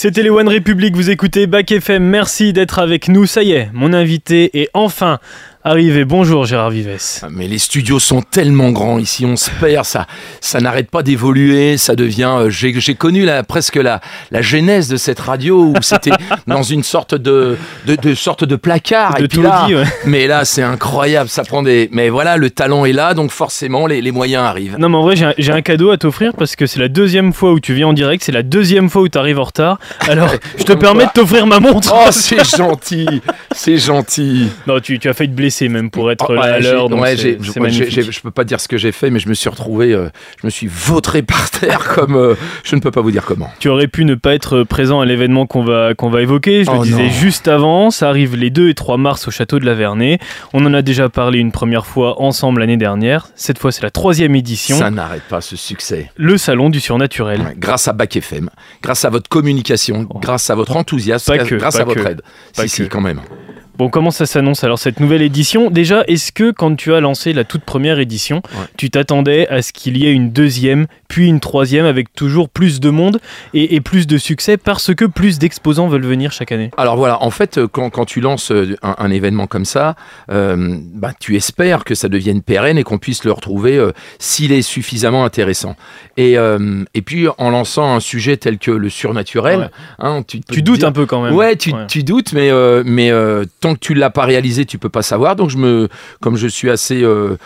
C'était les One Republic, vous écoutez Bac FM, merci d'être avec nous. Ça y est, mon invité est enfin arrivé. Bonjour Gérard Vives. Ah, mais les studios sont tellement grands ici, on se perd, ça, ça n'arrête pas d'évoluer, ça devient. euh, J'ai j'ai connu la, presque la, la genèse de cette radio où c'était dans une sorte de, de, de sorte de placard. De et puis là, taudis, ouais. mais là c'est incroyable, ça prend des. Mais voilà, le talent est là, donc forcément les, les moyens arrivent. Non mais en vrai j'ai un, j'ai un cadeau à t'offrir parce que c'est la deuxième fois où tu viens en direct, c'est la deuxième fois où tu arrives en retard. Alors je te permets de t'offrir ma montre. Oh, c'est gentil, c'est gentil. non tu, tu as failli te blesser même pour être Oh, à l'heure. ouais, je peux pas dire ce que j'ai fait, mais je me suis retrouvé, euh, je me suis vautré par terre comme euh, je ne peux pas vous dire comment. Tu aurais pu ne pas être présent à l'événement qu'on va, qu'on va évoquer. Je le Oh disais non. juste avant. Ça arrive les 2 et 3 mars au château de la Vernée. On en a déjà parlé une première fois ensemble l'année dernière. Cette fois, c'est la troisième édition. Ça n'arrête pas ce succès. Le salon du surnaturel. Ouais, grâce à Bac FM, grâce à votre communication, Oh. grâce à votre enthousiasme, grâce que, grâce pas à votre que, aide. pas Si, si, quand même. Bon, comment ça s'annonce alors cette nouvelle édition? Déjà, est-ce que quand tu as lancé la toute première édition, Ouais. tu t'attendais à ce qu'il y ait une deuxième, puis une troisième avec toujours plus de monde et, et plus de succès parce que plus d'exposants veulent venir chaque année? Alors voilà, en fait, euh, quand, quand tu lances euh, un, un événement comme ça, euh, bah, tu espères que ça devienne pérenne et qu'on puisse le retrouver euh, s'il est suffisamment intéressant. Et, euh, et puis en lançant un sujet tel que le surnaturel, Ouais. hein, tu, doutes dire- un peu quand même. Ouais, tu, tu doutes, mais, mais tant que tu l'as pas réalisé, tu peux pas savoir. Donc, je me, comme je suis assez, euh,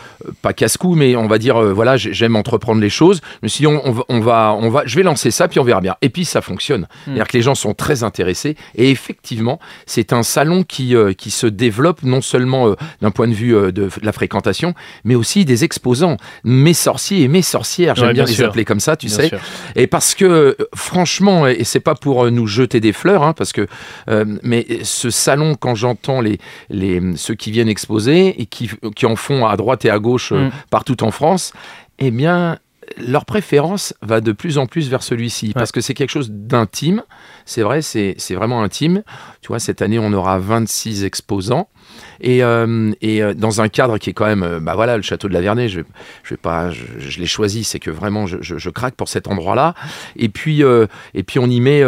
pas casse-cou, mais on va dire, euh, voilà, j'ai- j'aime entreprendre les choses. Suis dit, on, on va, on va, on va, je vais lancer ça, puis on verra bien. Et puis, ça fonctionne. C'est-à-dire que les gens sont très intéressés. Et effectivement, c'est un salon qui, euh, qui se développe non seulement d'un point de vue de, de la fréquentation, mais aussi des exposants, mes sorciers et mes sorcières. J'aime Ouais, bien, bien les sûr. appeler comme ça, tu Bien sais. sûr. Et parce que, franchement, et c'est pas pour nous jeter des fleurs, hein, parce que, mais ce salon, quand j'entends les, les, ceux qui viennent exposer et qui, qui en font à droite et à gauche euh, Mm. partout en France, eh bien, leur préférence va de plus en plus vers celui-ci, parce que c'est quelque chose d'intime. C'est vrai, c'est vraiment intime. Tu vois, cette année, on aura 26 exposants. Et, euh, et euh, dans un cadre qui est quand même, euh, bah voilà, le château de la Vernée, je, je vais pas, je, je l'ai choisi, c'est que vraiment, je, je- craque pour cet endroit-là. Et puis, et puis on y met.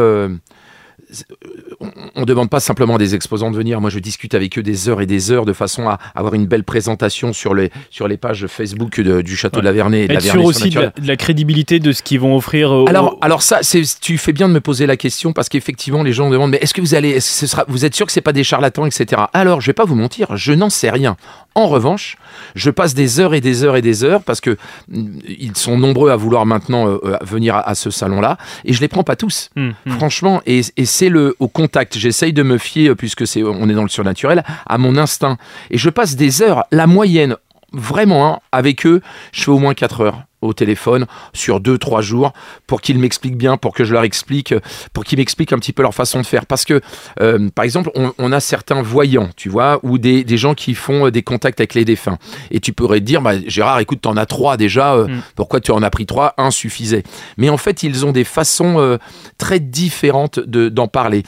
Euh, on ne demande pas simplement des exposants de venir. Moi, je discute avec eux des heures et des heures de façon à avoir une belle présentation sur les, sur les pages Facebook de- du château Ouais. de la Vernée. et de la Être sûr aussi de la, surnaturelle. de la crédibilité de ce qu'ils vont offrir au- Alors, au- alors ça, tu fais bien de me poser la question parce qu'effectivement, les gens demandent, mais est-ce que vous allez, est-ce que ce sera, vous êtes sûr que c'est pas des charlatans, etc. Alors, je vais pas vous mentir, je n'en sais rien. En revanche, je passe des heures et des heures et des heures parce que mm, ils sont nombreux à vouloir maintenant euh, euh, venir à, à ce salon-là et je les prends pas tous. Hum, hum. Franchement, et, et c'est le au contact. J'essaye de me fier, euh, puisque c'est on est dans le surnaturel, à mon instinct. Et je passe des heures, la moyenne, vraiment, hein, avec eux, je fais au moins 4 heures au téléphone sur 2-3 jours pour qu'ils m'expliquent bien, pour que je leur explique, pour qu'ils m'expliquent un petit peu leur façon de faire. Parce que, euh, par exemple, on, on a certains voyants, tu vois, ou des, des gens qui font euh, des contacts avec les défunts. Et tu pourrais te dire, bah, Gérard, écoute, t'en as trois déjà, euh, Mm. pourquoi tu en as pris trois? Un suffisait. Mais en fait, ils ont des façons euh, très différentes de- d'en parler.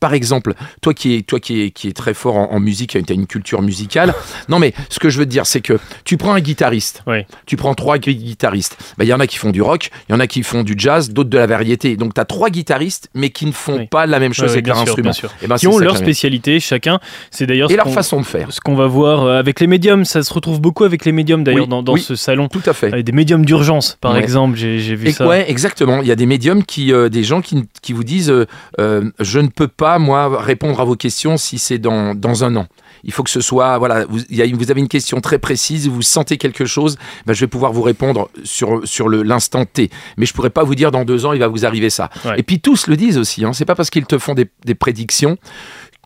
Par exemple, toi qui es, toi qui es, qui est très fort en, en musique, tu as une culture musicale. Non, mais ce que je veux te dire, c'est que tu prends un guitariste, tu prends trois gui- guitaristes. Bah, Il y en a qui font du rock, il y en a qui font du jazz, d'autres de la variété. Donc, tu as trois guitaristes, mais qui ne font Oui. pas la même chose ouais, avec leur sûr, instrument. Et ben, qui ont leur spécialité chacun. C'est d'ailleurs Et leur façon de faire. ce qu'on va voir euh, avec les médiums. Ça se retrouve beaucoup avec les médiums d'ailleurs Oui, dans, dans oui. ce salon. Tout à fait. Des médiums d'urgence, par Ouais. exemple, j'ai j'ai vu Et ça. ouais, exactement. Il y a des médiums qui, euh, des gens qui, qui vous disent, euh, euh, je ne peux pas moi répondre à vos questions si c'est dans, dans un an. Il faut que ce soit, voilà, vous, il y a, vous avez une question très précise, vous sentez quelque chose, ben, je vais pouvoir vous répondre sur, sur le- l'instant T. Mais je pourrais pas vous dire dans deux ans, il va vous arriver ça. Ouais. Et puis tous le disent aussi, hein, c'est pas parce qu'ils te font des, des prédictions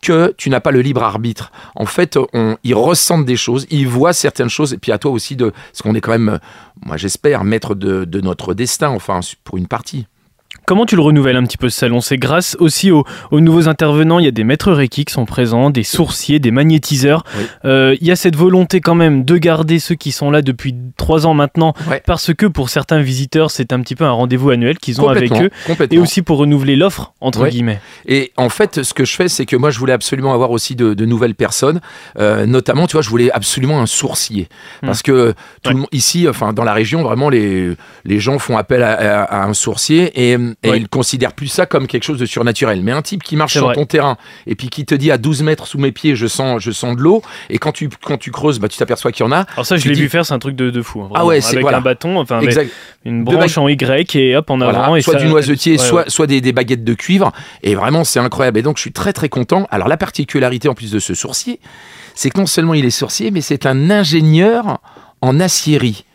que tu n'as pas le libre arbitre. En fait, on, ils ressentent des choses, ils voient certaines choses, et puis à toi aussi de, parce qu'on est quand même, moi j'espère, maître de, de notre destin, enfin pour une partie. Comment tu le renouvelles un petit peu ce salon? C'est grâce aussi aux, aux nouveaux intervenants. Il y a des maîtres Reiki qui sont présents, des sourciers, des magnétiseurs. Oui. Euh, il y a cette volonté quand même de garder ceux qui sont là depuis trois ans maintenant, Ouais. parce que pour certains visiteurs, c'est un petit peu un rendez-vous annuel qu'ils ont avec eux, et aussi pour renouveler l'offre entre Ouais. guillemets. Et en fait, ce que je fais, c'est que moi, je voulais absolument avoir aussi de, de nouvelles personnes. Euh, notamment, tu vois, je voulais absolument un sourcier. Hmm. Parce que tout Ouais. le monde, ici, enfin, dans la région, vraiment, les, les gens font appel à, à- à un sourcier. Et hum, Et Ouais. ils considèrent plus ça comme quelque chose de surnaturel. Mais un type qui marche sur vrai. ton terrain et puis qui te dit à 12 mètres sous mes pieds, je sens, je sens de l'eau, et quand tu, quand tu creuses, bah, tu t'aperçois qu'il y en a. Alors ça, je l'ai dis- vu faire, c'est un truc de, de fou. hein, Ah ouais, c'est- avec voilà. un bâton, enfin Exact. une branche en Y et hop en avant. Voilà, et soit ça- du noisetier, ouais, soit, soit des, des baguettes de cuivre. Et vraiment, c'est incroyable. Et donc, je suis très, très content. Alors, la particularité en plus de ce sourcier, c'est que non seulement il est sourcier, mais c'est un ingénieur en aciérie.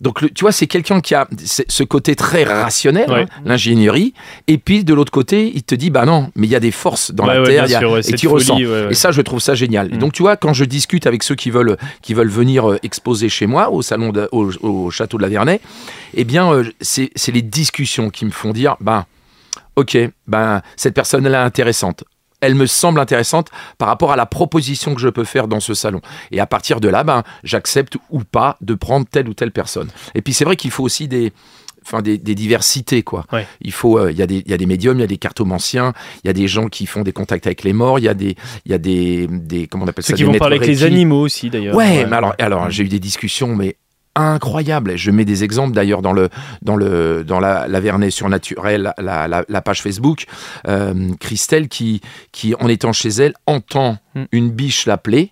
Donc, le- tu vois, c'est quelqu'un qui a ce côté très rationnel, Ouais. hein, l'ingénierie. Et puis, de l'autre côté, il te dit, bah non, mais il y a des forces dans Ouais, la terre. a- et tu folie, ressens. Et ça, je trouve ça génial. Et Mm. donc, tu vois, quand je discute avec ceux qui veulent, qui veulent venir euh, exposer chez moi, au salon, de- au, au château de la Vernay, eh bien, euh, c'est les discussions qui me font dire, ben, ok, ben, cette personne-là est intéressante. Elle me semble intéressante par rapport à la proposition que je peux faire dans ce salon. Et à partir de là, ben, j'accepte ou pas de prendre telle ou telle personne. Et puis c'est vrai qu'il faut aussi des, enfin des, des diversités quoi. Ouais. Il faut, euh, il y a des, il y a des médiums, il y a des cartomanciens, il y a des gens qui font des contacts avec les morts, il y a des, il y a des, des comment on appelle Ceux ça, qui des vont parler avec les animaux aussi d'ailleurs. Ouais, mais alors, alors j'ai eu des discussions, mais incroyables. Je mets des exemples d'ailleurs dans le dans le dans la, la Vernet surnaturel, la, la, la page Facebook. Euh, Christelle qui qui en étant chez elle entend Mm. une biche l'appeler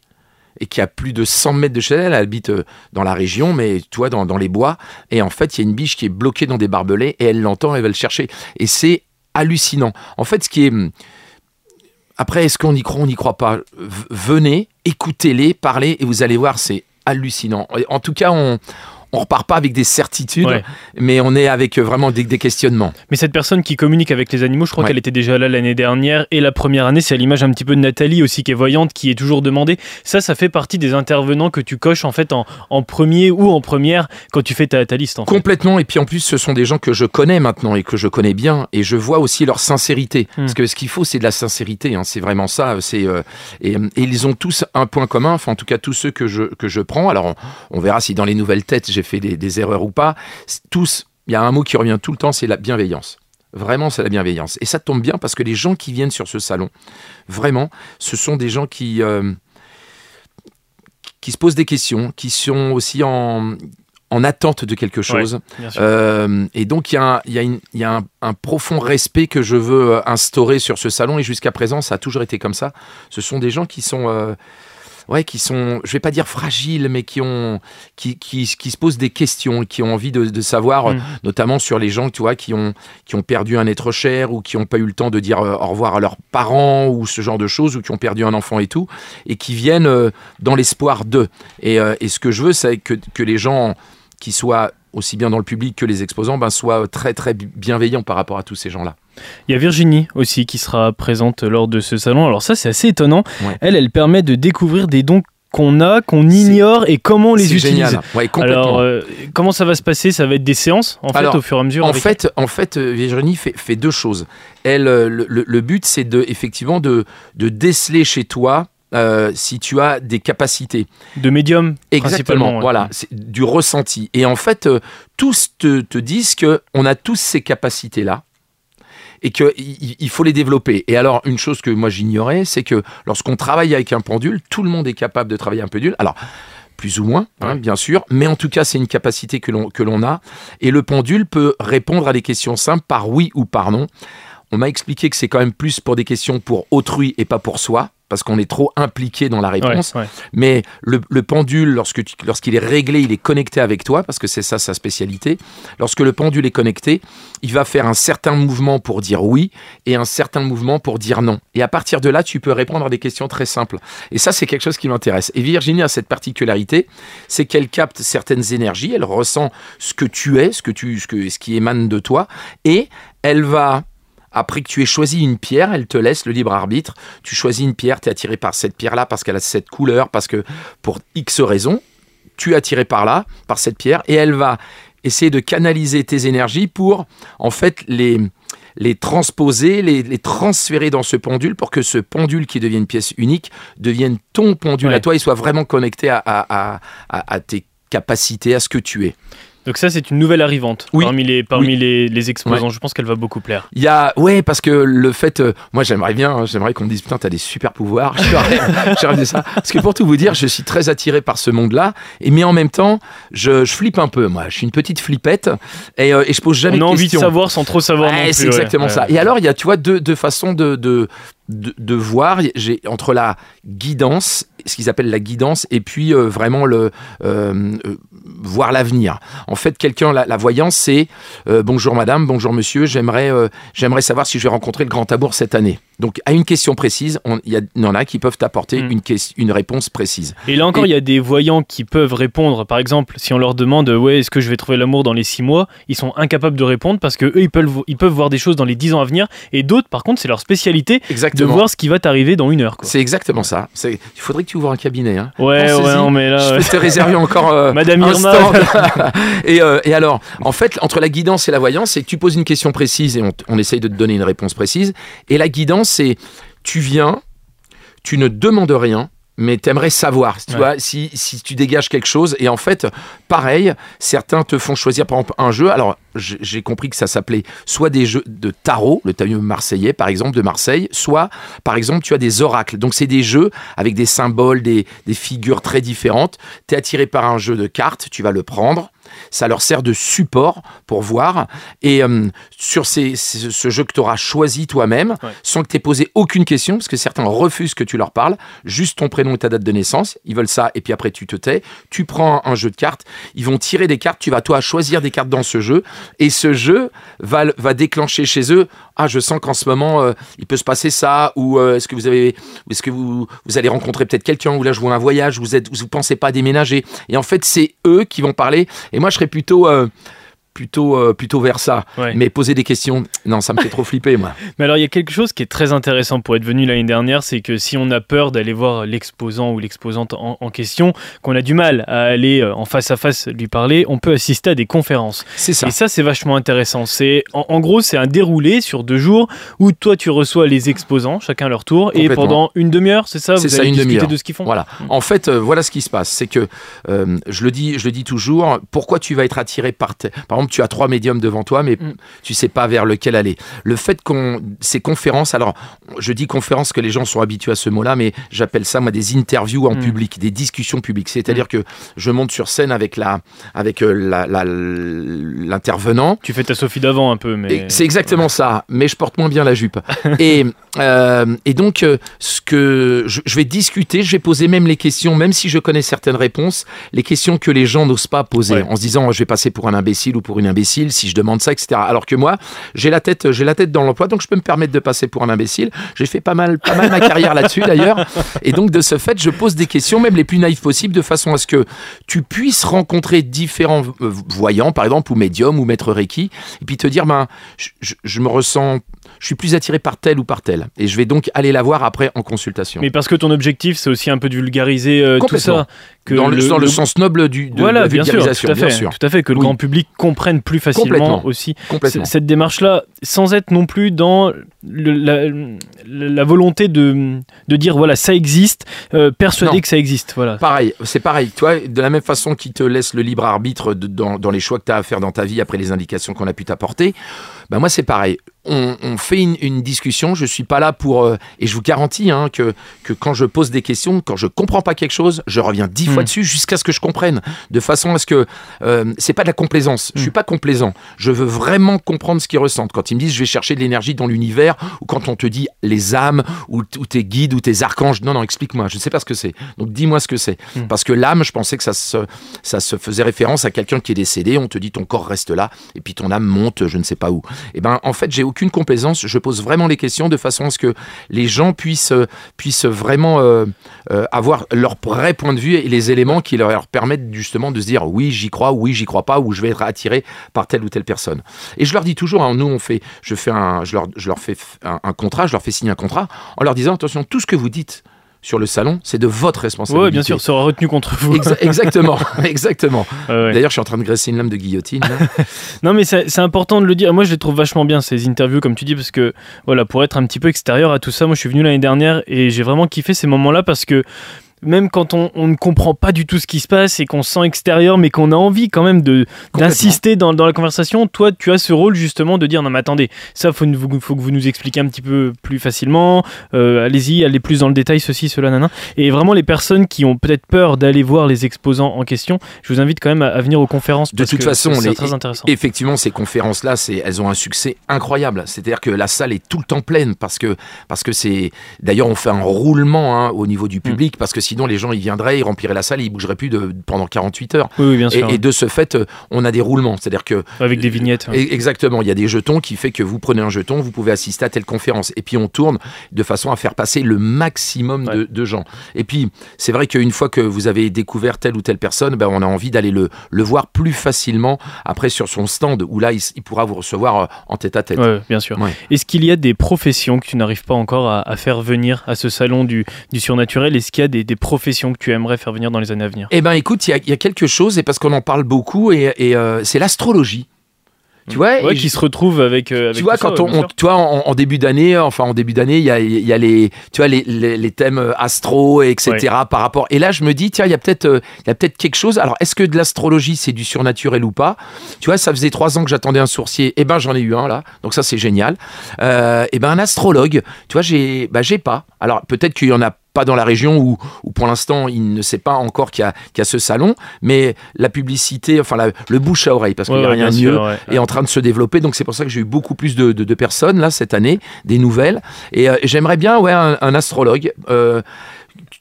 et qui a plus de 100 mètres de chez elle, elle habite euh, dans la région, mais tu vois, dans, dans les bois, et en fait, il y a une biche qui est bloquée dans des barbelés, et elle l'entend, elle va le chercher. Et c'est hallucinant. En fait, ce qui est... hum, Après, est-ce qu'on y croit, on n'y croit pas? Venez, écoutez-les, parlez, et vous allez voir, c'est hallucinant. En tout cas, on on repart pas avec des certitudes, Ouais. mais on est avec euh, vraiment des, des questionnements. Mais cette personne qui communique avec les animaux, je crois Ouais. qu'elle était déjà là l'année dernière et la première année, c'est à l'image un petit peu de Nathalie aussi qui est voyante, qui est toujours demandée. Ça, ça fait partie des intervenants que tu coches en fait en, en premier ou en première quand tu fais ta, ta liste. En fait. Complètement, et puis en plus, ce sont des gens que je connais maintenant et que je connais bien, et je vois aussi leur sincérité. Hmm. Parce que ce qu'il faut, c'est de la sincérité, hein, c'est vraiment ça. C'est euh, et, et ils ont tous un point commun, enfin en tout cas tous ceux que je, que je prends. Alors on, on verra si dans les nouvelles têtes j'ai fait des, des erreurs ou pas. Tous, il y a un mot qui revient tout le temps, c'est la bienveillance. Vraiment, c'est la bienveillance. Et ça tombe bien parce que les gens qui viennent sur ce salon, vraiment, ce sont des gens qui, euh, qui se posent des questions, qui sont aussi en, en attente de quelque chose. Euh, et donc, il y a, un, il y a une- il y a un, un profond respect que je veux euh, instaurer sur ce salon. Et jusqu'à présent, ça a toujours été comme ça. Ce sont des gens qui sont. euh, Ouais, qui sont, je vais pas dire fragiles, mais qui ont, qui, qui, qui se posent des questions, qui ont envie de, de savoir, euh, Mm. notamment sur les gens, tu vois, qui ont, qui ont perdu un être cher ou qui n'ont pas eu le temps de dire euh, au revoir à leurs parents ou ce genre de choses, ou qui ont perdu un enfant et tout, et qui viennent euh, dans l'espoir d'eux. Et, euh, et ce que je veux, c'est que, que les gens qui soient aussi bien dans le public que les exposants, ben, soient très très bi- bienveillants par rapport à tous ces gens-là. Il y a Virginie aussi qui sera présente lors de ce salon. Alors ça, c'est assez étonnant. Ouais. Elle, elle permet de découvrir des dons qu'on a, qu'on ignore et comment on les utilise. génial. Ouais. Alors, euh, comment ça va se passer? Ça va être des séances, en fait, au fur et à mesure En avec- fait, en fait, euh, Virginie fait, fait deux choses. Elle, euh, le, le- le but, c'est de effectivement de, de déceler chez toi euh, si tu as des capacités. de médium, Exactement. Voilà, c'est du ressenti. Et en fait, euh, tous te, te disent que on a tous ces capacités-là et qu'il il faut les développer. Et alors, une chose que moi j'ignorais, c'est que lorsqu'on travaille avec un pendule, tout le monde est capable de travailler un pendule. Alors, plus ou moins, hein, bien sûr, mais en tout cas, c'est une capacité que l'on que l'on a. Et le pendule peut répondre à des questions simples par oui ou par non. On m'a expliqué que c'est quand même plus pour des questions pour autrui et pas pour soi, parce qu'on est trop impliqué dans la Ouais, réponse. ouais. Mais le, le pendule, lorsque tu- lorsqu'il est réglé, il est connecté avec toi, parce que c'est ça sa spécialité. Lorsque le pendule est connecté, il va faire un certain mouvement pour dire oui et un certain mouvement pour dire non. Et à partir de là, tu peux répondre à des questions très simples. Et ça, c'est quelque chose qui m'intéresse. Et Virginie a cette particularité, c'est qu'elle capte certaines énergies, elle ressent ce que tu es, ce, que tu, ce, que, ce qui émane de toi, et elle va après que tu aies choisi une pierre, elle te laisse le libre arbitre. Tu choisis une pierre, tu es attiré par cette pierre-là parce qu'elle a cette couleur, parce que pour X raisons, tu es attiré par là, par cette pierre, et elle va essayer de canaliser tes énergies pour, en fait, les, les transposer, les, les transférer dans ce pendule pour que ce pendule qui devient une pièce unique devienne ton pendule Ouais. à toi et soit vraiment connecté à, à- à- à- à tes capacités, à ce que tu es. Donc ça, c'est une nouvelle arrivante Oui. parmi les parmi les, les exposants. Je pense qu'elle va beaucoup plaire. Il y a, ouais, parce que le fait, euh, moi j'aimerais bien, hein, j'aimerais qu'on me dise putain t'as des super pouvoirs. Rêve de ça. Parce que pour tout vous dire, je suis très attiré par ce monde-là, et mais en même temps, je, je flippe un peu. Moi, je suis une petite flippette, et, euh, et je pose jamais On a envie de savoir sans trop savoir. non Ouais, plus, c'est exactement Ouais. ça. Et alors, il y a, tu vois, deux, deux façons de, de, de, de voir. J'ai entre la guidance, ce qu'ils appellent la guidance, et puis euh, vraiment le euh, euh, voir l'avenir. En fait, quelqu'un, la, la voyance, c'est bonjour madame, bonjour monsieur, j'aimerais j'aimerais savoir si je vais rencontrer le grand amour cette année. Donc, à une question précise, il y, en a qui peuvent t'apporter Mm. une, une réponse précise. Et là encore, Et- il y a des voyants qui peuvent répondre. Par exemple, si on leur demande ouais, est-ce que je vais trouver l'amour dans les 6 mois, ils sont incapables de répondre parce que eux, ils peuvent, ils peuvent voir des choses dans les 10 ans à venir. Et d'autres, par contre, c'est leur spécialité de voir ce qui va t'arriver dans une heure. C'est exactement ça. Il faudrait que tu ouvres un cabinet. Hein. Ouais, Pensez-y. ouais, non, mais là, Je ouais. peux te réserver encore euh, Madame un Irma. stand. et, euh, et alors, en fait, entre la guidance et la voyance, c'est que tu poses une question précise et on, t- on essaye de te donner une réponse précise. Et la guidance, c'est tu viens, tu ne demandes rien. Mais t'aimerais savoir, tu Ouais. vois, si, si tu dégages quelque chose. Et en fait, pareil, certains te font choisir par exemple un jeu. Alors, j'ai compris que ça s'appelait soit des jeux de tarot, le tarot marseillais par exemple de Marseille, soit par exemple tu as des oracles. Donc c'est des jeux avec des symboles, des, des figures très différentes. Tu es attiré par un jeu de cartes, tu vas le prendre. Ça leur sert de support pour voir. Et euh, sur ces- ces- ce jeu que tu auras choisi toi-même, Ouais. sans que tu aies posé aucune question, parce que certains refusent que tu leur parles, juste ton prénom et ta date de naissance. Ils veulent ça, et puis après tu te tais. Tu prends un jeu de cartes, ils vont tirer des cartes, tu vas toi choisir des cartes dans ce jeu, et ce jeu va, va déclencher chez eux Ah, je sens qu'en ce moment, euh, il peut se passer ça, ou euh, est-ce que vous avez. Est-ce que vous, vous allez rencontrer peut-être quelqu'un, ou là je vois un voyage, vous êtes, vous pensez pas à déménager. Et en fait, c'est eux qui vont parler. Et moi, je serais plutôt. Plutôt, euh, plutôt vers ça. Ouais. Mais poser des questions, non, ça me fait trop flipper, moi. Mais alors, il y a quelque chose qui est très intéressant pour être venu l'année dernière, c'est que si on a peur d'aller voir l'exposant ou l'exposante en, en question, qu'on a du mal à aller euh, en face à face lui parler, on peut assister à des conférences. C'est ça. Et ça, c'est vachement intéressant. C'est en, en gros, c'est un déroulé sur deux jours où toi, tu reçois les exposants, chacun leur tour, et pendant une demi-heure, c'est ça C'est Vous ça, allez une discuter demi-heure. de ce qu'ils font. Voilà. En fait, euh, voilà ce qui se passe. C'est que, euh, je, le dis, je le dis toujours, pourquoi tu vas être attiré par... tes- Par exemple, tu as trois médiums devant toi, mais Mm. tu sais pas vers lequel aller. Le fait qu'on... Ces conférences, alors, je dis conférences que les gens sont habitués à ce mot-là, mais j'appelle ça, moi, des interviews en Mm. public, des discussions publiques. C'est-à-dire que je monte sur scène avec la, avec euh, la- la- l'intervenant, Tu fais ta Sophie d'avant un peu, mais C'est exactement ça, mais je porte moins bien la jupe. et, euh, et donc, euh, ce que je, je vais discuter, je vais poser même les questions, même si je connais certaines réponses, les questions que les gens n'osent pas poser, Ouais. en se disant je vais passer pour un imbécile ou pour une imbécile si je demande ça, etc. Alors que moi, j'ai la tête, j'ai la tête dans l'emploi, donc je peux me permettre de passer pour un imbécile. J'ai fait pas mal, pas mal ma carrière là-dessus d'ailleurs, et donc de ce fait, je pose des questions, même les plus naïves possibles, de façon à ce que tu puisses rencontrer différents euh, voyants, par exemple, ou médiums, ou maître Reiki, et puis te dire, ben, je, je- je me ressens, je suis plus attiré par tel ou par tel, et je vais donc aller la voir après en consultation. Mais parce que ton objectif, c'est aussi un peu de vulgariser euh, tout ça. Que dans le, dans le sens noble du, de voilà, la bien sûr, tout à fait, bien sûr. tout à fait, que le grand public comprenne plus facilement aussi Complètement. cette démarche-là, sans être non plus dans le- la, la volonté de, de dire voilà ça existe, euh, persuader Non. que ça existe, voilà. Pareil, c'est pareil. Tu vois, de la même façon qu'il te laisse le libre arbitre de- dans, dans les choix que tu as à faire dans ta vie après les indications qu'on a pu t'apporter, ben moi c'est pareil. On, on fait une, une discussion. Je suis pas là pour euh, et je vous garantis hein, que que quand je pose des questions, quand je comprends pas quelque chose, je reviens dix fois Mm. dessus jusqu'à ce que je comprenne, de façon à ce que euh, c'est pas de la complaisance. Je suis Mm. pas complaisant. Je veux vraiment comprendre ce qu'ils ressentent. Quand ils me disent je vais chercher de l'énergie dans l'univers, ou quand on te dit les âmes, ou, ou tes guides, ou tes archanges, non non, explique-moi. Je ne sais pas ce que c'est. Donc dis-moi ce que c'est. Mm. Parce que l'âme, je pensais que ça se, ça se faisait référence à quelqu'un qui est décédé. On te dit ton corps reste là, et puis ton âme monte, je ne sais pas où. Et ben en fait, j'ai aucune complaisance. Je pose vraiment les questions de façon à ce que les gens puissent, euh, puissent vraiment euh, euh, avoir leur vrai point de vue et les éléments qui leur permettent justement de se dire oui, j'y crois, oui, j'y crois pas, ou je vais être attiré par telle ou telle personne. Et je leur dis toujours, hein, nous on fait, je fais je leur, je leur fais un contrat, je leur fais signer un contrat en leur disant attention, tout ce que vous dites sur le salon, c'est de votre responsabilité. Ouais, bien sûr, sera retenu contre vous. Exa- exactement, exactement. Ouais. D'ailleurs, je suis en train de graisser une lame de guillotine. là. Non, mais c'est c'est important de le dire. Moi, je les trouve vachement bien ces interviews, comme tu dis, parce que voilà, pour être un petit peu extérieur à tout ça, moi, je suis venu l'année dernière et j'ai vraiment kiffé ces moments-là parce que même quand on, on ne comprend pas du tout ce qui se passe et qu'on se sent extérieur, mais qu'on a envie quand même de d'insister dans, dans la conversation, toi, tu as ce rôle justement de dire non mais attendez, ça faut, faut, que vous nous expliquiez un petit peu plus facilement. euh, allez-y, allez plus dans le détail, ceci, cela, nana. Et vraiment les personnes qui ont peut-être peur d'aller voir les exposants en question, je vous invite quand même à, à venir aux conférences. De parce toute que façon, c'est très intéressant. Effectivement, ces conférences-là, c'est, elles ont un succès incroyable. C'est-à-dire que la salle est tout le temps pleine parce que, parce que c'est. D'ailleurs, on fait un roulement hein, au niveau du public parce que sinon, les gens, ils viendraient, ils rempliraient la salle, ils bougeraient plus de, pendant 48 heures. Oui, oui, bien Et, sûr. et de ce fait, euh, on a des roulements. C'est-à-dire que Avec des vignettes. E- Exactement, il y a des jetons qui fait que vous prenez un jeton, vous pouvez assister à telle conférence. Et puis on tourne de façon à faire passer le maximum de, de gens. Et puis c'est vrai qu'une fois que vous avez découvert telle ou telle personne, ben, on a envie d'aller le, le voir plus facilement après sur son stand où là il, pourra vous recevoir euh, en tête à tête. Ouais, bien sûr. Ouais. Est-ce qu'il y a des professions que tu n'arrives pas encore à, à faire venir à ce salon du, du surnaturel? Est-ce qu'il y a des, des professions que tu aimerais faire venir dans les années à venir Eh ben écoute, il y a- il y, a quelque chose, et parce qu'on en parle beaucoup, et, et, euh, c'est l'astrologie. Tu vois, Ouais, qui se retrouvent avec. euh, avec tu vois ça, quand on, bien on- sûr. tu vois en, en début d'année enfin en début d'année il y a, y a les tu vois les, les, les thèmes euh, astro etc par rapport et là je me dis tiens il y a peut-être il y a peut-être quelque chose alors est-ce que de l'astrologie c'est du surnaturel ou pas? Tu vois ça faisait trois ans que j'attendais un sourcier et ben j'en ai eu un là donc ça c'est génial euh, et ben un astrologue tu vois j'ai bah j'ai pas alors peut-être qu'il y en a pas dans la région où, où pour l'instant il ne sait pas encore qu'il y, a- qu'il y a ce salon, mais la publicité, enfin la- le bouche à oreille, parce qu'il Ouais, n'y a rien de mieux, ouais. est en train de se développer. Donc c'est pour ça que j'ai eu beaucoup plus de, de- de personnes là cette année, des nouvelles. Et euh, j'aimerais bien ouais un, un astrologue. euh,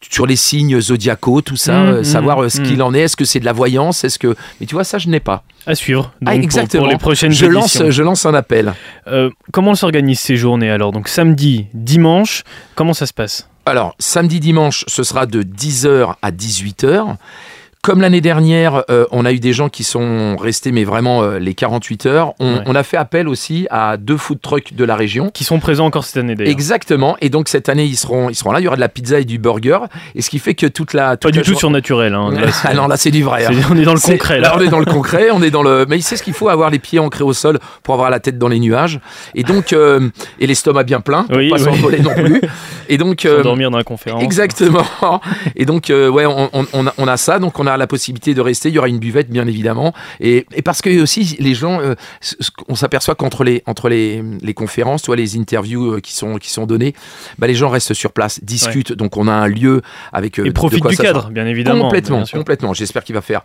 sur les signes zodiacaux, tout ça, Mmh, euh, mmh, savoir euh, ce mmh. qu'il en est. Est-ce que c'est de la voyance Est-ce que mais tu vois ça je n'ai pas. À suivre. Ah, pour- exactement. Pour, les prochaines Je lance, éditions. je lance un appel. Euh, comment s'organisent ces journées alors? Donc samedi, dimanche, comment ça se passe? Alors, samedi, dimanche, ce sera de 10h à 18h. Comme l'année dernière, euh, on a eu des gens qui sont restés, mais vraiment euh, les 48 heures. On, Ouais. on a fait appel aussi à deux food trucks de la région. Qui sont présents encore cette année d'ailleurs. Exactement. Et donc cette année, ils seront, ils seront là. Il y aura de la pizza et du burger. Et ce qui fait que toute la. Pas toute du la tout surnaturel. Hein. Là, ah non, là c'est du vrai. hein. on est dans le concret là. Là, on est dans le concret, on est dans le. Mais c'est ce qu'il faut avoir les pieds ancrés au sol pour avoir la tête dans les nuages. Et donc, euh, et l'estomac bien plein pour Oui, pas oui. s'envoler non plus. Et donc, dormir dans la conférence. Exactement. Et donc, ouais, on, on- on a, on a ça. Donc, on a la possibilité de rester. Il y aura une buvette, bien évidemment. Et, et parce que aussi, les gens, euh, qu'on s'aperçoit qu'entre les, entre les, les conférences, tu vois, les interviews euh, qui sont, qui sont données, bah, les gens restent sur place, discutent. Donc, on a un lieu avec. euh, Et de profite quoi du cadre, bien évidemment. Complètement, bien complètement. J'espère qu'il va faire.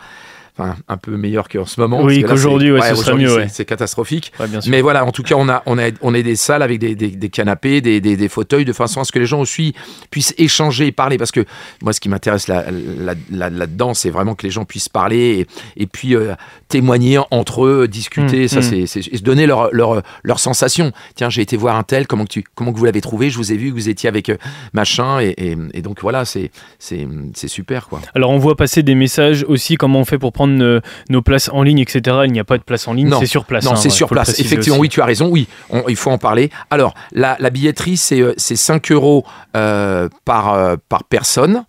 Enfin, un peu meilleur qu'en ce moment. Oui, là, qu'aujourd'hui, c'est- ouais, ce sera aujourd'hui, mieux, c'est- ouais. C'est catastrophique. Ouais. Mais voilà, en tout cas, on a, on a, on a des salles avec des, des- des canapés, des, des- fauteuils, de façon à ce que les gens aussi puissent échanger et parler. Parce que moi, ce qui m'intéresse là- là- là- là-dedans, c'est vraiment que les gens puissent parler et, et puis euh, témoigner entre eux, discuter. Mm, ça, mm. c'est, se donner leur, leur, leurs sensations. Tiens, j'ai été voir un tel, comment, que tu, comment que vous l'avez trouvé? Je vous ai vu que vous étiez avec euh, machin. Et, et- et donc voilà, c'est super. Quoi. Alors on voit passer des messages aussi, comment on fait pour prendre euh, nos places en ligne, etc. Il n'y a pas de place en ligne, c'est sur place. Non, hein, c'est sur place. Effectivement, aussi. oui, tu as raison. Oui, on- il faut en parler. Alors, la, la billetterie, c'est euh, c'est 5 euros euh, par, euh, par personne,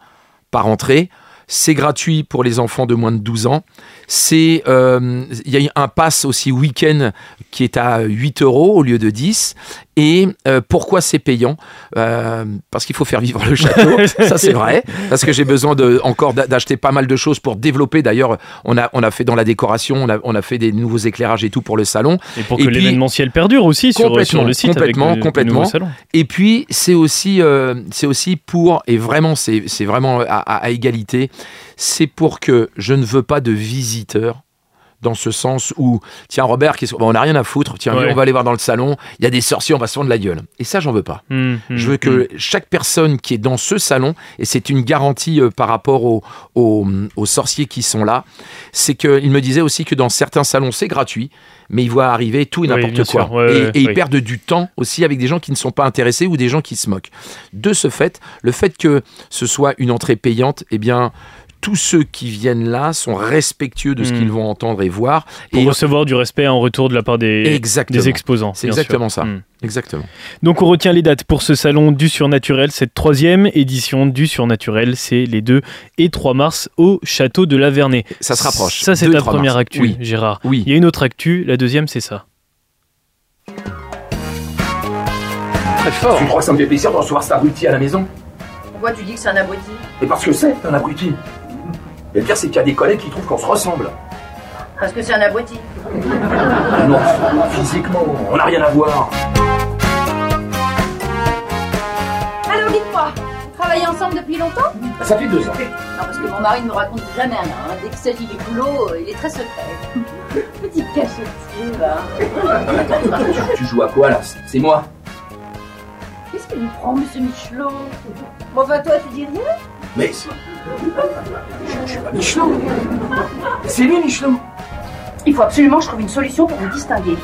par entrée. C'est gratuit pour les enfants de moins de 12 ans. C'est euh, il y a un pass aussi week-end qui est à 8 euros au lieu de 10. Et euh, pourquoi c'est payant? Euh, Parce qu'il faut faire vivre le château. Ça, c'est vrai. Parce que j'ai besoin de, encore d'a- d'acheter pas mal de choses pour développer. D'ailleurs, on a, on a fait dans la décoration, on a, on a fait des nouveaux éclairages et tout pour le salon. Et pour Et que l'événementiel perdure aussi sur, sur le site complètement, avec le, le complètement. salon. Et puis, c'est aussi, euh, c'est aussi pour, et vraiment, c'est c'est vraiment à, à- à égalité, c'est pour que je ne veux pas de visiteurs. Dans ce sens où, tiens, Robert, on n'a rien à foutre, tiens, on va aller voir dans le salon, il y a des sorciers, on va se fendre la gueule. Et ça, j'en veux pas. Hum, hum, Je veux hum. que chaque personne qui est dans ce salon, et c'est une garantie euh, par rapport aux, aux- aux sorciers qui sont là, c'est qu'il me disait aussi que dans certains salons, c'est gratuit, mais ils voient arriver tout et n'importe quoi. sûr. Ouais, et ouais, et ils perdent du temps aussi avec des gens qui ne sont pas intéressés ou des gens qui se moquent. De ce fait, le fait que ce soit une entrée payante, eh bien, tous ceux qui viennent là sont respectueux de ce qu'ils vont entendre et voir. Pour et recevoir du respect en retour de la part des, exactement. des exposants. C'est sûr. exactement ça. Hum. Exactement. Donc on retient les dates pour ce salon du surnaturel, cette troisième édition du surnaturel, c'est les 2 et 3 mars au château de la Vernée. Ça se rapproche. Ça c'est 2 et ta 3 première mars. actu, Oui. Gérard. Oui. Il y a une autre actu, la deuxième c'est ça. Très fort. Tu crois que ça me fait plaisir de recevoir cet abruti à la maison? Pourquoi tu dis que c'est un abruti? Mais parce que c'est un abruti. Et le pire, c'est qu'il y a des collègues qui trouvent qu'on se ressemble. Parce que c'est un abruti. Non, physiquement, on n'a rien à voir. Alors dites-moi, vous travaillez ensemble depuis longtemps? Ça fait deux ans. Non, parce que mon mari ne me raconte jamais rien. hein. Dès qu'il s'agit du boulot, euh, il est très secret. Petit cachetier, va. Tu, tu joues à quoi là? C'est moi. Qu'est-ce qu'il nous prend, monsieur Michelot? Bon, enfin, toi, tu dis rien? Mais c'est- je, suis pas. C'est lui Michelot. Il faut absolument que je trouve une solution pour vous distinguer.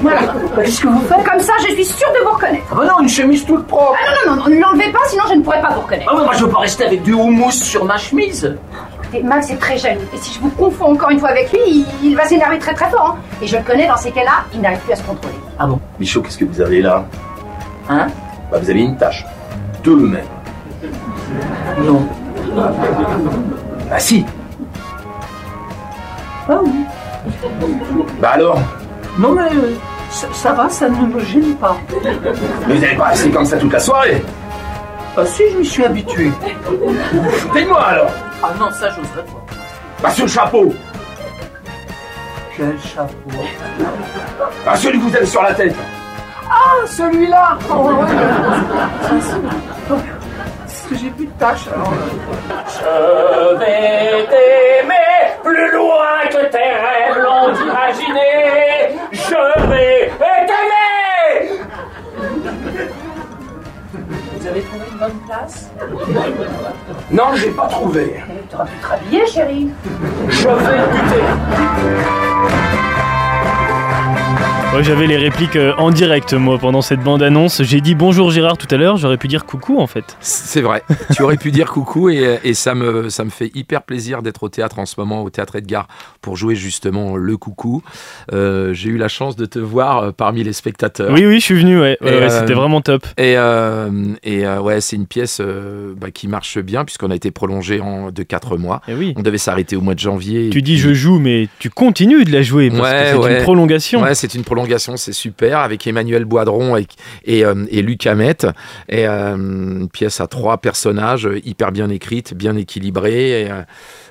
Voilà. Qu'est-ce que vous faites Comme ça, je suis sûre de vous reconnaître. Ah bah non, une chemise toute propre. Ah non, non, non, ne l'enlevez pas, sinon je ne pourrai pas vous reconnaître. Ah ouais, moi je veux pas rester avec du houmous sur ma chemise. Écoutez, Max est très jaloux. Et si je vous confonds encore une fois avec lui, il, il va s'énerver très très fort. hein. Et je le connais, dans ces cas-là, il n'arrive plus à se contrôler. Ah bon? Michaud, qu'est-ce que vous avez là? Hein? Bah vous avez une tache. Deux même. Non. Bah si. Ah oui. Bah alors Non mais euh, ça, ça va, ça ne me gêne pas. Mais vous allez pas rester comme ça toute la soirée. Ah si, je m'y suis habitué. Foutez-moi alors. Ah non, ça j'oserais pas. Bah ce chapeau. Quel chapeau. Bah celui que vous avez sur la tête. Ah, celui-là oh, ouais. Que j'ai plus de tâches alors. Je vais t'aimer plus loin que tes rêves l'ont imaginé. Je vais t'aimer. Vous avez trouvé une bonne place? Non, j'ai pas trouvé. Tu auras pu te rhabiller, chérie. Je vais buter. J'avais les répliques euh, en direct, moi, pendant cette bande-annonce. J'ai dit bonjour Gérard tout à l'heure, j'aurais pu dire coucou en fait. C'est vrai. tu aurais pu dire coucou et, et ça, me, ça me fait hyper plaisir d'être au théâtre en ce moment, au théâtre Edgar, pour jouer justement le coucou. Euh, J'ai eu la chance de te voir euh, parmi les spectateurs. Oui, oui, je suis venu, ouais. Ouais, Et, ouais, euh, C'était vraiment top. Et, euh, et ouais, c'est une pièce bah, qui marche bien puisqu'on a été prolongé en, de 4 mois. Et oui. On devait s'arrêter au mois de janvier. Tu dis puis- je joue, mais tu continues de la jouer parce Ouais, que c'est une prolongation. Ouais, c'est une prolongation, c'est super, avec Emmanuel Boidron et, et, euh, et Luc Hamet. Et euh, une pièce à trois personnages, euh, hyper bien écrite, bien équilibrée. Et,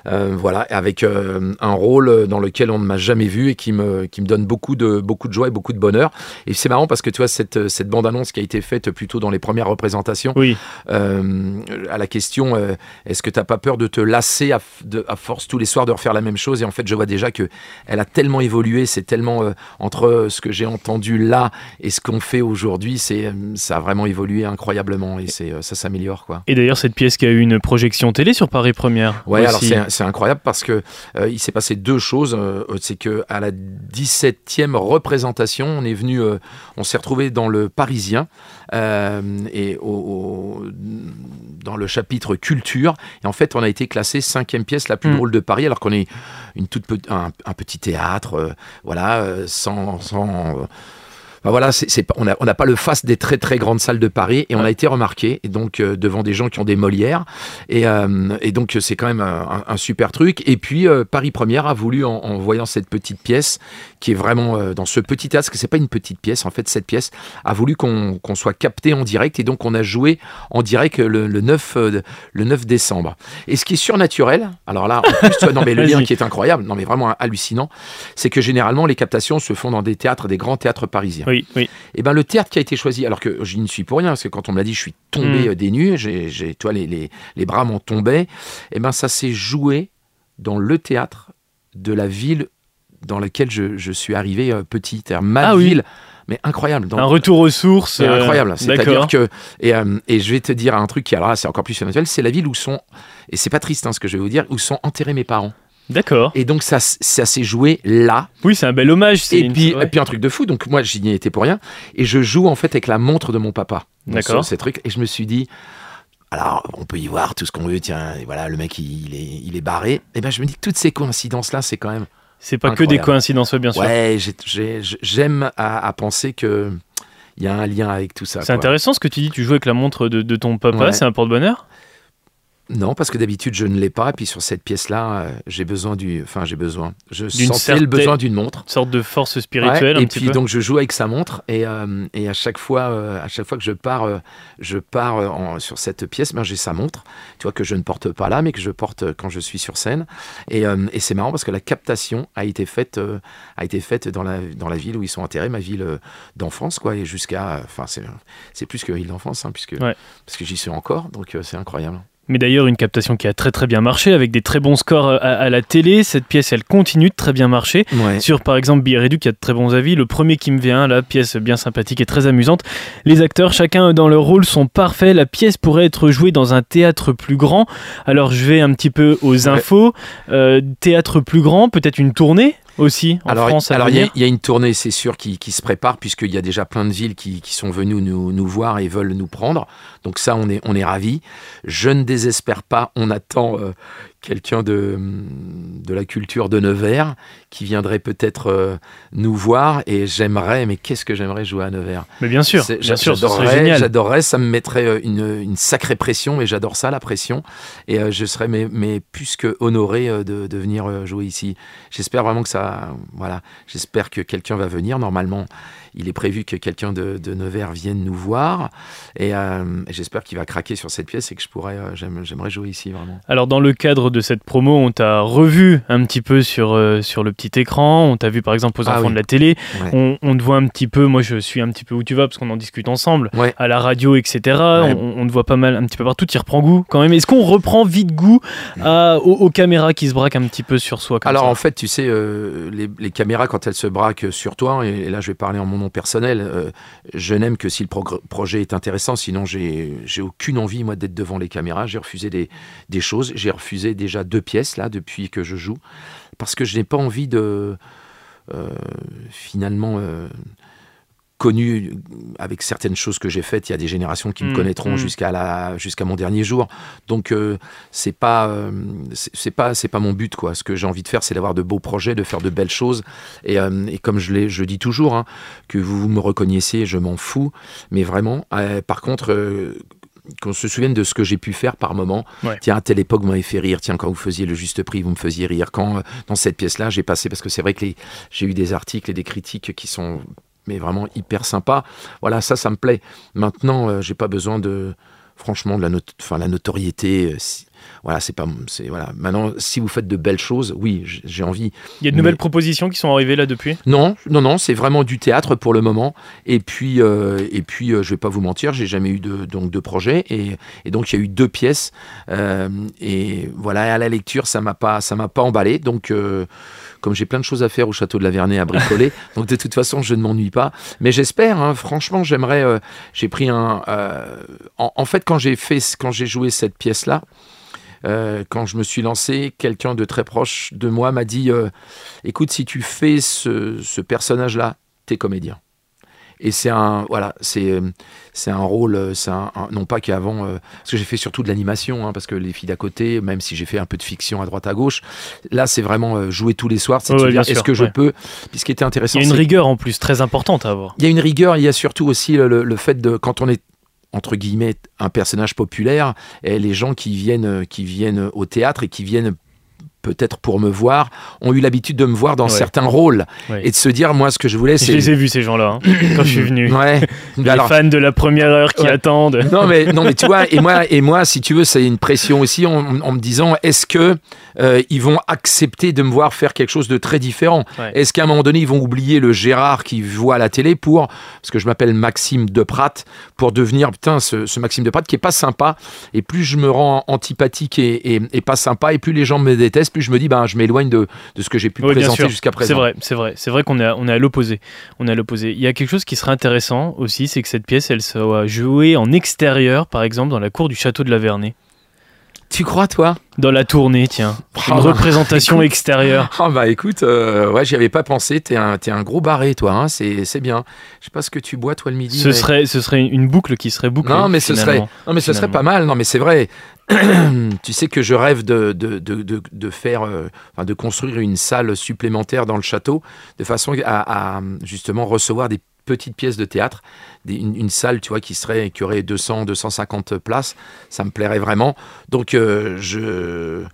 euh, voilà, avec un rôle dans lequel on ne m'a jamais vu et qui me, qui me donne beaucoup de, beaucoup de joie et beaucoup de bonheur. Et c'est marrant parce que tu vois, cette, cette bande-annonce qui a été faite plutôt dans les premières représentations, Oui, à la question est-ce que tu n'as pas peur de te lasser à, f- de- à force tous les soirs de refaire la même chose? Et en fait, je vois déjà que elle a tellement évolué, c'est tellement entre ce que j'ai entendu là et ce qu'on fait aujourd'hui, c'est euh, ça a vraiment évolué incroyablement et c'est euh, ça s'améliore quoi. et d'ailleurs cette pièce qui a eu une projection télé sur Paris Première. Ouais, alors aussi. c'est c'est incroyable parce que euh, il s'est passé deux choses. euh, c'est que à la 17e représentation, on est venu, euh, on s'est retrouvé dans le Parisien et au, au- dans le chapitre culture. Et en fait, on a été classé cinquième pièce la plus Mm. drôle de Paris, alors qu'on est une toute un, un petit théâtre, voilà, sans. sans euh, Enfin, voilà, c'est c'est pas- on n'a on pas le face des très très grandes salles de Paris et on a été remarqué et donc euh, devant des gens qui ont des Molières et, euh, et donc c'est quand même un, super truc. Et puis euh, Paris Première a voulu en, en voyant cette petite pièce qui est vraiment euh, dans ce petit théâtre, parce que c'est pas une petite pièce en fait, cette pièce a voulu qu'on qu'on soit capté en direct et donc on a joué en direct le, le 9 euh, le 9 décembre. Et ce qui est surnaturel, alors là en plus tu vois, non mais le lien qui est incroyable, non mais vraiment hallucinant, c'est que généralement les captations se font dans des théâtres, des grands théâtres parisiens. Oui, oui. Et ben le théâtre qui a été choisi, alors que je n'y suis pour rien, parce que quand on me l'a dit, je suis tombé Mm. euh, des nues, j'ai, j'ai- toi les, les, les bras m'en tombaient. Et ben ça s'est joué dans le théâtre de la ville dans laquelle je, je suis arrivé euh, petit, ma Ah oui. ville. Mais incroyable. Dans- Un retour aux sources. c'est euh, incroyable. C'est-à-dire que et, euh, et je vais te dire un truc qui alors là c'est encore plus surnaturel, c'est la ville où sont et c'est pas triste hein, ce que je vais vous dire où sont enterrés mes parents. D'accord. Et donc ça ça s'est joué là Oui, c'est un bel hommage. c'est et une- puis, ouais. et puis un truc de fou, donc moi j'y ai été pour rien, et je joue en fait avec la montre de mon papa. D'accord. ce- Ces trucs, et je me suis dit, alors on peut y voir tout ce qu'on veut, tiens, voilà, le mec il, est, il est barré. Et ben je me dis que toutes ces coïncidences-là, c'est quand même. C'est pas que des coïncidences, bien sûr. Ouais, j'ai- j'ai- j'aime à, à penser que il y a un lien avec tout ça. C'est intéressant ce que tu dis. Tu joues avec la montre de, de ton papa, Ouais. c'est un porte-bonheur Non, parce que d'habitude je ne l'ai pas. Et puis sur cette pièce-là, euh, j'ai besoin du. Enfin, j'ai besoin. Je D'une sentais certaine- le besoin d'une montre. Une sorte de force spirituelle Ouais, un et petit puis peu. donc je joue avec sa montre et, euh, et à chaque fois euh, à chaque fois que je pars je pars en- sur cette pièce ben j'ai sa montre tu vois que je ne porte pas là mais que je porte quand je suis sur scène et, et c'est marrant parce que la captation a été faite a été faite dans la dans la ville où ils sont enterrés ma ville d'enfance quoi et jusqu'à enfin c'est c'est plus que ville d'enfance hein, puisque Ouais. parce que j'y suis encore donc c'est incroyable Mais d'ailleurs, une captation qui a très très bien marché avec des très bons scores à, à la télé. Cette pièce, elle continue de très bien marcher. ouais Sur par exemple Birédu qui a de très bons avis. Le premier qui me vient, la pièce bien sympathique et très amusante. Les acteurs, chacun dans leur rôle, sont parfaits. La pièce pourrait être jouée dans un théâtre plus grand. Alors je vais un petit peu aux infos. Euh, théâtre plus grand, peut-être une tournée? Aussi en alors, France à alors il y, a- y une tournée, c'est sûr, qui, qui se prépare, puisqu'il y a déjà plein de villes qui, qui sont venues nous, nous voir et veulent nous prendre. Donc ça, on est, on est ravis. Je ne désespère pas. On attend euh, quelqu'un de, de la culture de Nevers qui viendrait peut-être euh, nous voir. Et j'aimerais, mais qu'est-ce que j'aimerais jouer à Nevers? Mais bien sûr, bien sûr, J'adorerais, ça me mettrait euh, une, une sacrée pression, mais j'adore ça, la pression. Et euh, je serais mais, mais plus que honoré euh, de, de venir jouer ici. J'espère vraiment que ça. Voilà, j'espère que quelqu'un va venir. Normalement, il est prévu que quelqu'un de, de Nevers vienne nous voir. Et j'espère qu'il va craquer sur cette pièce et que je pourrais, j'aime- j'aimerais jouer ici, vraiment. Alors dans le cadre de cette promo, on t'a revu un petit peu sur, euh, sur le petit écran, on t'a vu par exemple aux Ah enfants oui. de la télé, Ouais. on, on te voit un petit peu, moi je suis un petit peu où tu vas parce qu'on en discute ensemble, Ouais. à la radio, etc. Ouais. On, on te voit pas mal un petit peu partout, tu reprends goût quand même. Est-ce qu'on reprend vite goût à- aux, aux caméras qui se braquent un petit peu sur soi comme Alors ça en fait, tu sais, euh, les, les caméras, quand elles se braquent sur toi, et, et là je vais parler en mon nom personnel, euh, je n'aime que si le projet est intéressant, sinon j'ai j'ai aucune envie, moi, d'être devant les caméras. J'ai refusé des, des choses. J'ai refusé déjà deux pièces, là, depuis que je joue, parce que je n'ai pas envie de, euh, finalement... euh, connu avec certaines choses que j'ai faites, il y a des générations qui me Mm, connaîtront mm. jusqu'à la jusqu'à mon dernier jour. Donc euh, c'est pas euh, c'est pas c'est pas mon but quoi. Ce que j'ai envie de faire, c'est d'avoir de beaux projets, de faire de belles choses. Et, euh, et comme je l'ai je dis toujours, hein, que vous me reconnaissiez, je m'en fous. Mais vraiment, par contre. Qu'on se souvienne de ce que j'ai pu faire par moment. Ouais. Tiens, à telle époque, vous m'avez fait rire. Tiens, quand vous faisiez le juste prix, vous me faisiez rire. Quand, euh, dans cette pièce-là, j'ai passé, parce que c'est vrai que les- j'ai eu des articles et des critiques qui sont mais vraiment hyper sympas. Voilà, ça, ça me plaît. Maintenant, euh, j'ai pas besoin de, franchement, de la, not- la notoriété. euh, si- voilà, c'est pas, c'est voilà. Maintenant, si vous faites de belles choses, oui, j'ai envie. Il y a de nouvelles propositions qui sont arrivées là depuis? Non, non, non, c'est vraiment du théâtre pour le moment. Et puis, euh, et puis, euh, je vais pas vous mentir, j'ai jamais eu de donc de projet. Et, et donc, il y a eu deux pièces. euh, et voilà, à la lecture, ça m'a pas, ça m'a pas emballé. Donc comme j'ai plein de choses à faire au château de la Vernay à bricoler, donc de toute façon, je ne m'ennuie pas. Mais j'espère, hein, franchement, j'aimerais. euh, j'ai pris un. euh, en, en fait, quand j'ai fait, quand j'ai joué cette pièce-là, euh, quand je me suis lancé, quelqu'un de très proche de moi m'a dit "Écoute, si tu fais ce, ce personnage-là, t'es comédien." Et c'est un voilà, c'est euh, c'est un rôle, euh, c'est un, un- non pas qu'avant, euh, parce que j'ai fait surtout de l'animation, hein, parce que les filles d'à côté, même si j'ai fait un peu de fiction à droite à gauche, là c'est vraiment euh, jouer tous les soirs, c'est de Ouais, est-ce sûr, que je peux? Puis ce qui était intéressant, Il y a une rigueur en plus très importante à avoir. il y a une rigueur, il y a surtout aussi le, le fait de quand on est entre guillemets un personnage populaire et les gens qui viennent qui viennent au théâtre et qui viennent peut-être pour me voir ont eu l'habitude de me voir dans Ouais. certains rôles Ouais. et de se dire moi ce que je voulais Je c'est les ai vus ces gens-là hein, quand je suis venu. ouais Les alors fans de la première heure qui attendent. non mais non mais tu vois et moi et moi si tu veux c'est une pression aussi en, en me disant est-ce que euh, ils vont accepter de me voir faire quelque chose de très différent? Est-ce qu'à un moment donné ils vont oublier le Gérard qu'ils voient à la télé pour parce que je m'appelle Maxime Deprat pour devenir putain ce, ce Maxime Deprat qui est pas sympa et plus je me rends antipathique et, et- et pas sympa et plus les gens me détestent plus je me dis ben je m'éloigne de, de ce que j'ai pu Oui, présenter jusqu'à présent C'est vrai, c'est vrai, c'est vrai qu'on est, à- on est à l'opposé. On est à l'opposé. Il y a quelque chose qui serait intéressant aussi, c'est que cette pièce, elle soit jouée en extérieur, par exemple, dans la cour du château de la Vernay. Tu crois toi Dans la tournée, tiens. Une Oh, représentation écoute. extérieure. Ah bah écoute, euh, ouais, j'y avais pas pensé. T'es un, un gros barré, toi. Hein, c'est, c'est bien. Je sais pas ce que tu bois, toi, le midi. Ce mais- serait, ce serait une boucle qui serait bouclée. Non, mais ce serait, non, mais ce serait pas mal. Non, mais c'est vrai. tu sais que je rêve de, de, de, de, de faire, euh, enfin, de construire une salle supplémentaire dans le château, de façon à, à, justement recevoir des petite pièce de théâtre, une, salle, tu qui serait qui aurait 200, 250 places. Ça me plairait vraiment. Donc, euh, je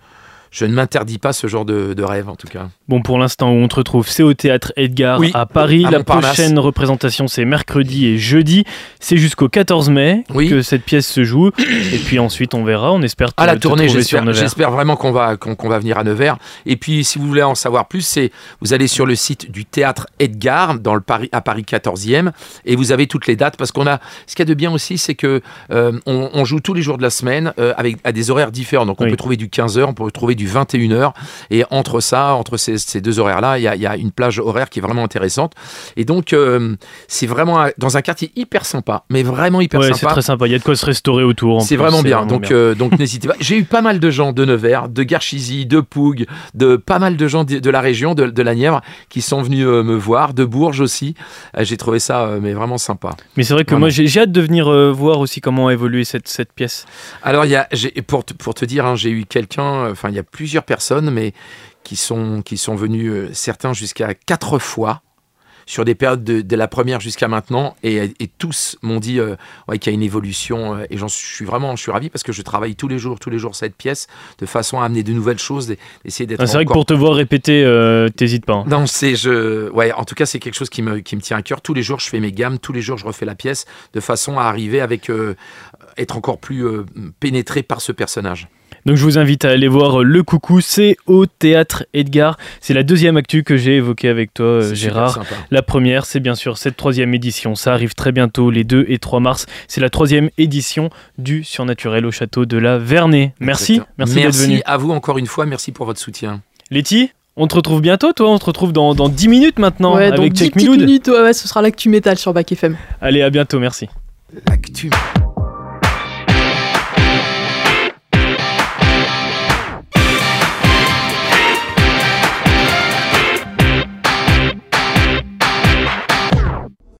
je ne m'interdis pas ce genre de, de rêve, en tout cas. Bon, pour l'instant, où on te retrouve, c'est au théâtre Edgar Oui, à Paris. à La prochaine représentation, c'est mercredi et jeudi. C'est jusqu'au 14 mai Oui. que cette pièce se joue. et puis ensuite, on verra. On espère te, À la tournée, j'espère, vraiment qu'on va, qu'on, va venir à Nevers. Et puis, si vous voulez en savoir plus, c'est vous allez sur le site du théâtre Edgar dans le Paris, à Paris 14e et vous avez toutes les dates parce qu'on a. Ce qu'il y a de bien aussi, c'est que euh, on, on joue tous les jours de la semaine euh, avec à des horaires différents. Donc, on Oui. peut trouver du 15h, on peut trouver du 21h. Et entre ça, entre ces, ces deux horaires-là, il y a, il y a une plage horaire qui est vraiment intéressante. Et donc, euh, c'est vraiment dans un quartier hyper sympa, mais vraiment hyper Ouais, sympa. c'est très sympa. Il y a de quoi se restaurer autour. C'est vraiment bien. donc, euh, donc n'hésitez pas. J'ai eu pas mal de gens de Nevers, de Garchizy, de Pougue, de pas mal de gens de, de la région, de, de la Nièvre, qui sont venus euh, me voir, de Bourges aussi. J'ai trouvé ça mais vraiment sympa. Mais c'est vrai que moi, j'ai hâte de venir voir aussi comment a évolué cette, cette pièce. Alors, y a, pour, te- pour te dire, hein, j'ai eu quelqu'un, enfin, il y a plusieurs personnes, mais qui sont, qui sont venus, euh, certains jusqu'à quatre fois sur des périodes de, de la première jusqu'à maintenant, et, et tous m'ont dit euh, ouais, qu'il y a une évolution, euh, et j'en suis vraiment, je suis ravi parce que je travaille tous les jours, tous les jours cette pièce, de façon à amener de nouvelles choses, d'essayer d'être Ah, c'est vrai que pour te voir répéter, euh, t'hésites pas. hein. non, c'est je ouais, en tout cas, c'est quelque chose qui me, qui me tient à cœur. Tous les jours, je fais mes gammes, tous les jours, je refais la pièce de façon à arriver avec être encore plus euh, pénétré par ce personnage. Donc je vous invite à aller voir Le Coucou, c'est au théâtre Edgar. C'est la deuxième actu que j'ai évoquée avec toi, euh, Gérard. La première, c'est bien sûr cette troisième édition. Ça arrive très bientôt, les 2 et 3 mars. C'est la troisième édition du Surnaturel au château de la Vernée. Merci, Exactement. merci, d'être venu. à vous encore une fois, merci pour votre soutien. Letty, on te retrouve bientôt, toi? On te retrouve dans, dans 10 minutes maintenant ouais, donc avec 10 Check petites Miloud. minutes, ouais, ouais, ce sera l'actu métal sur Bac FM. Allez, à bientôt, merci. L'actu.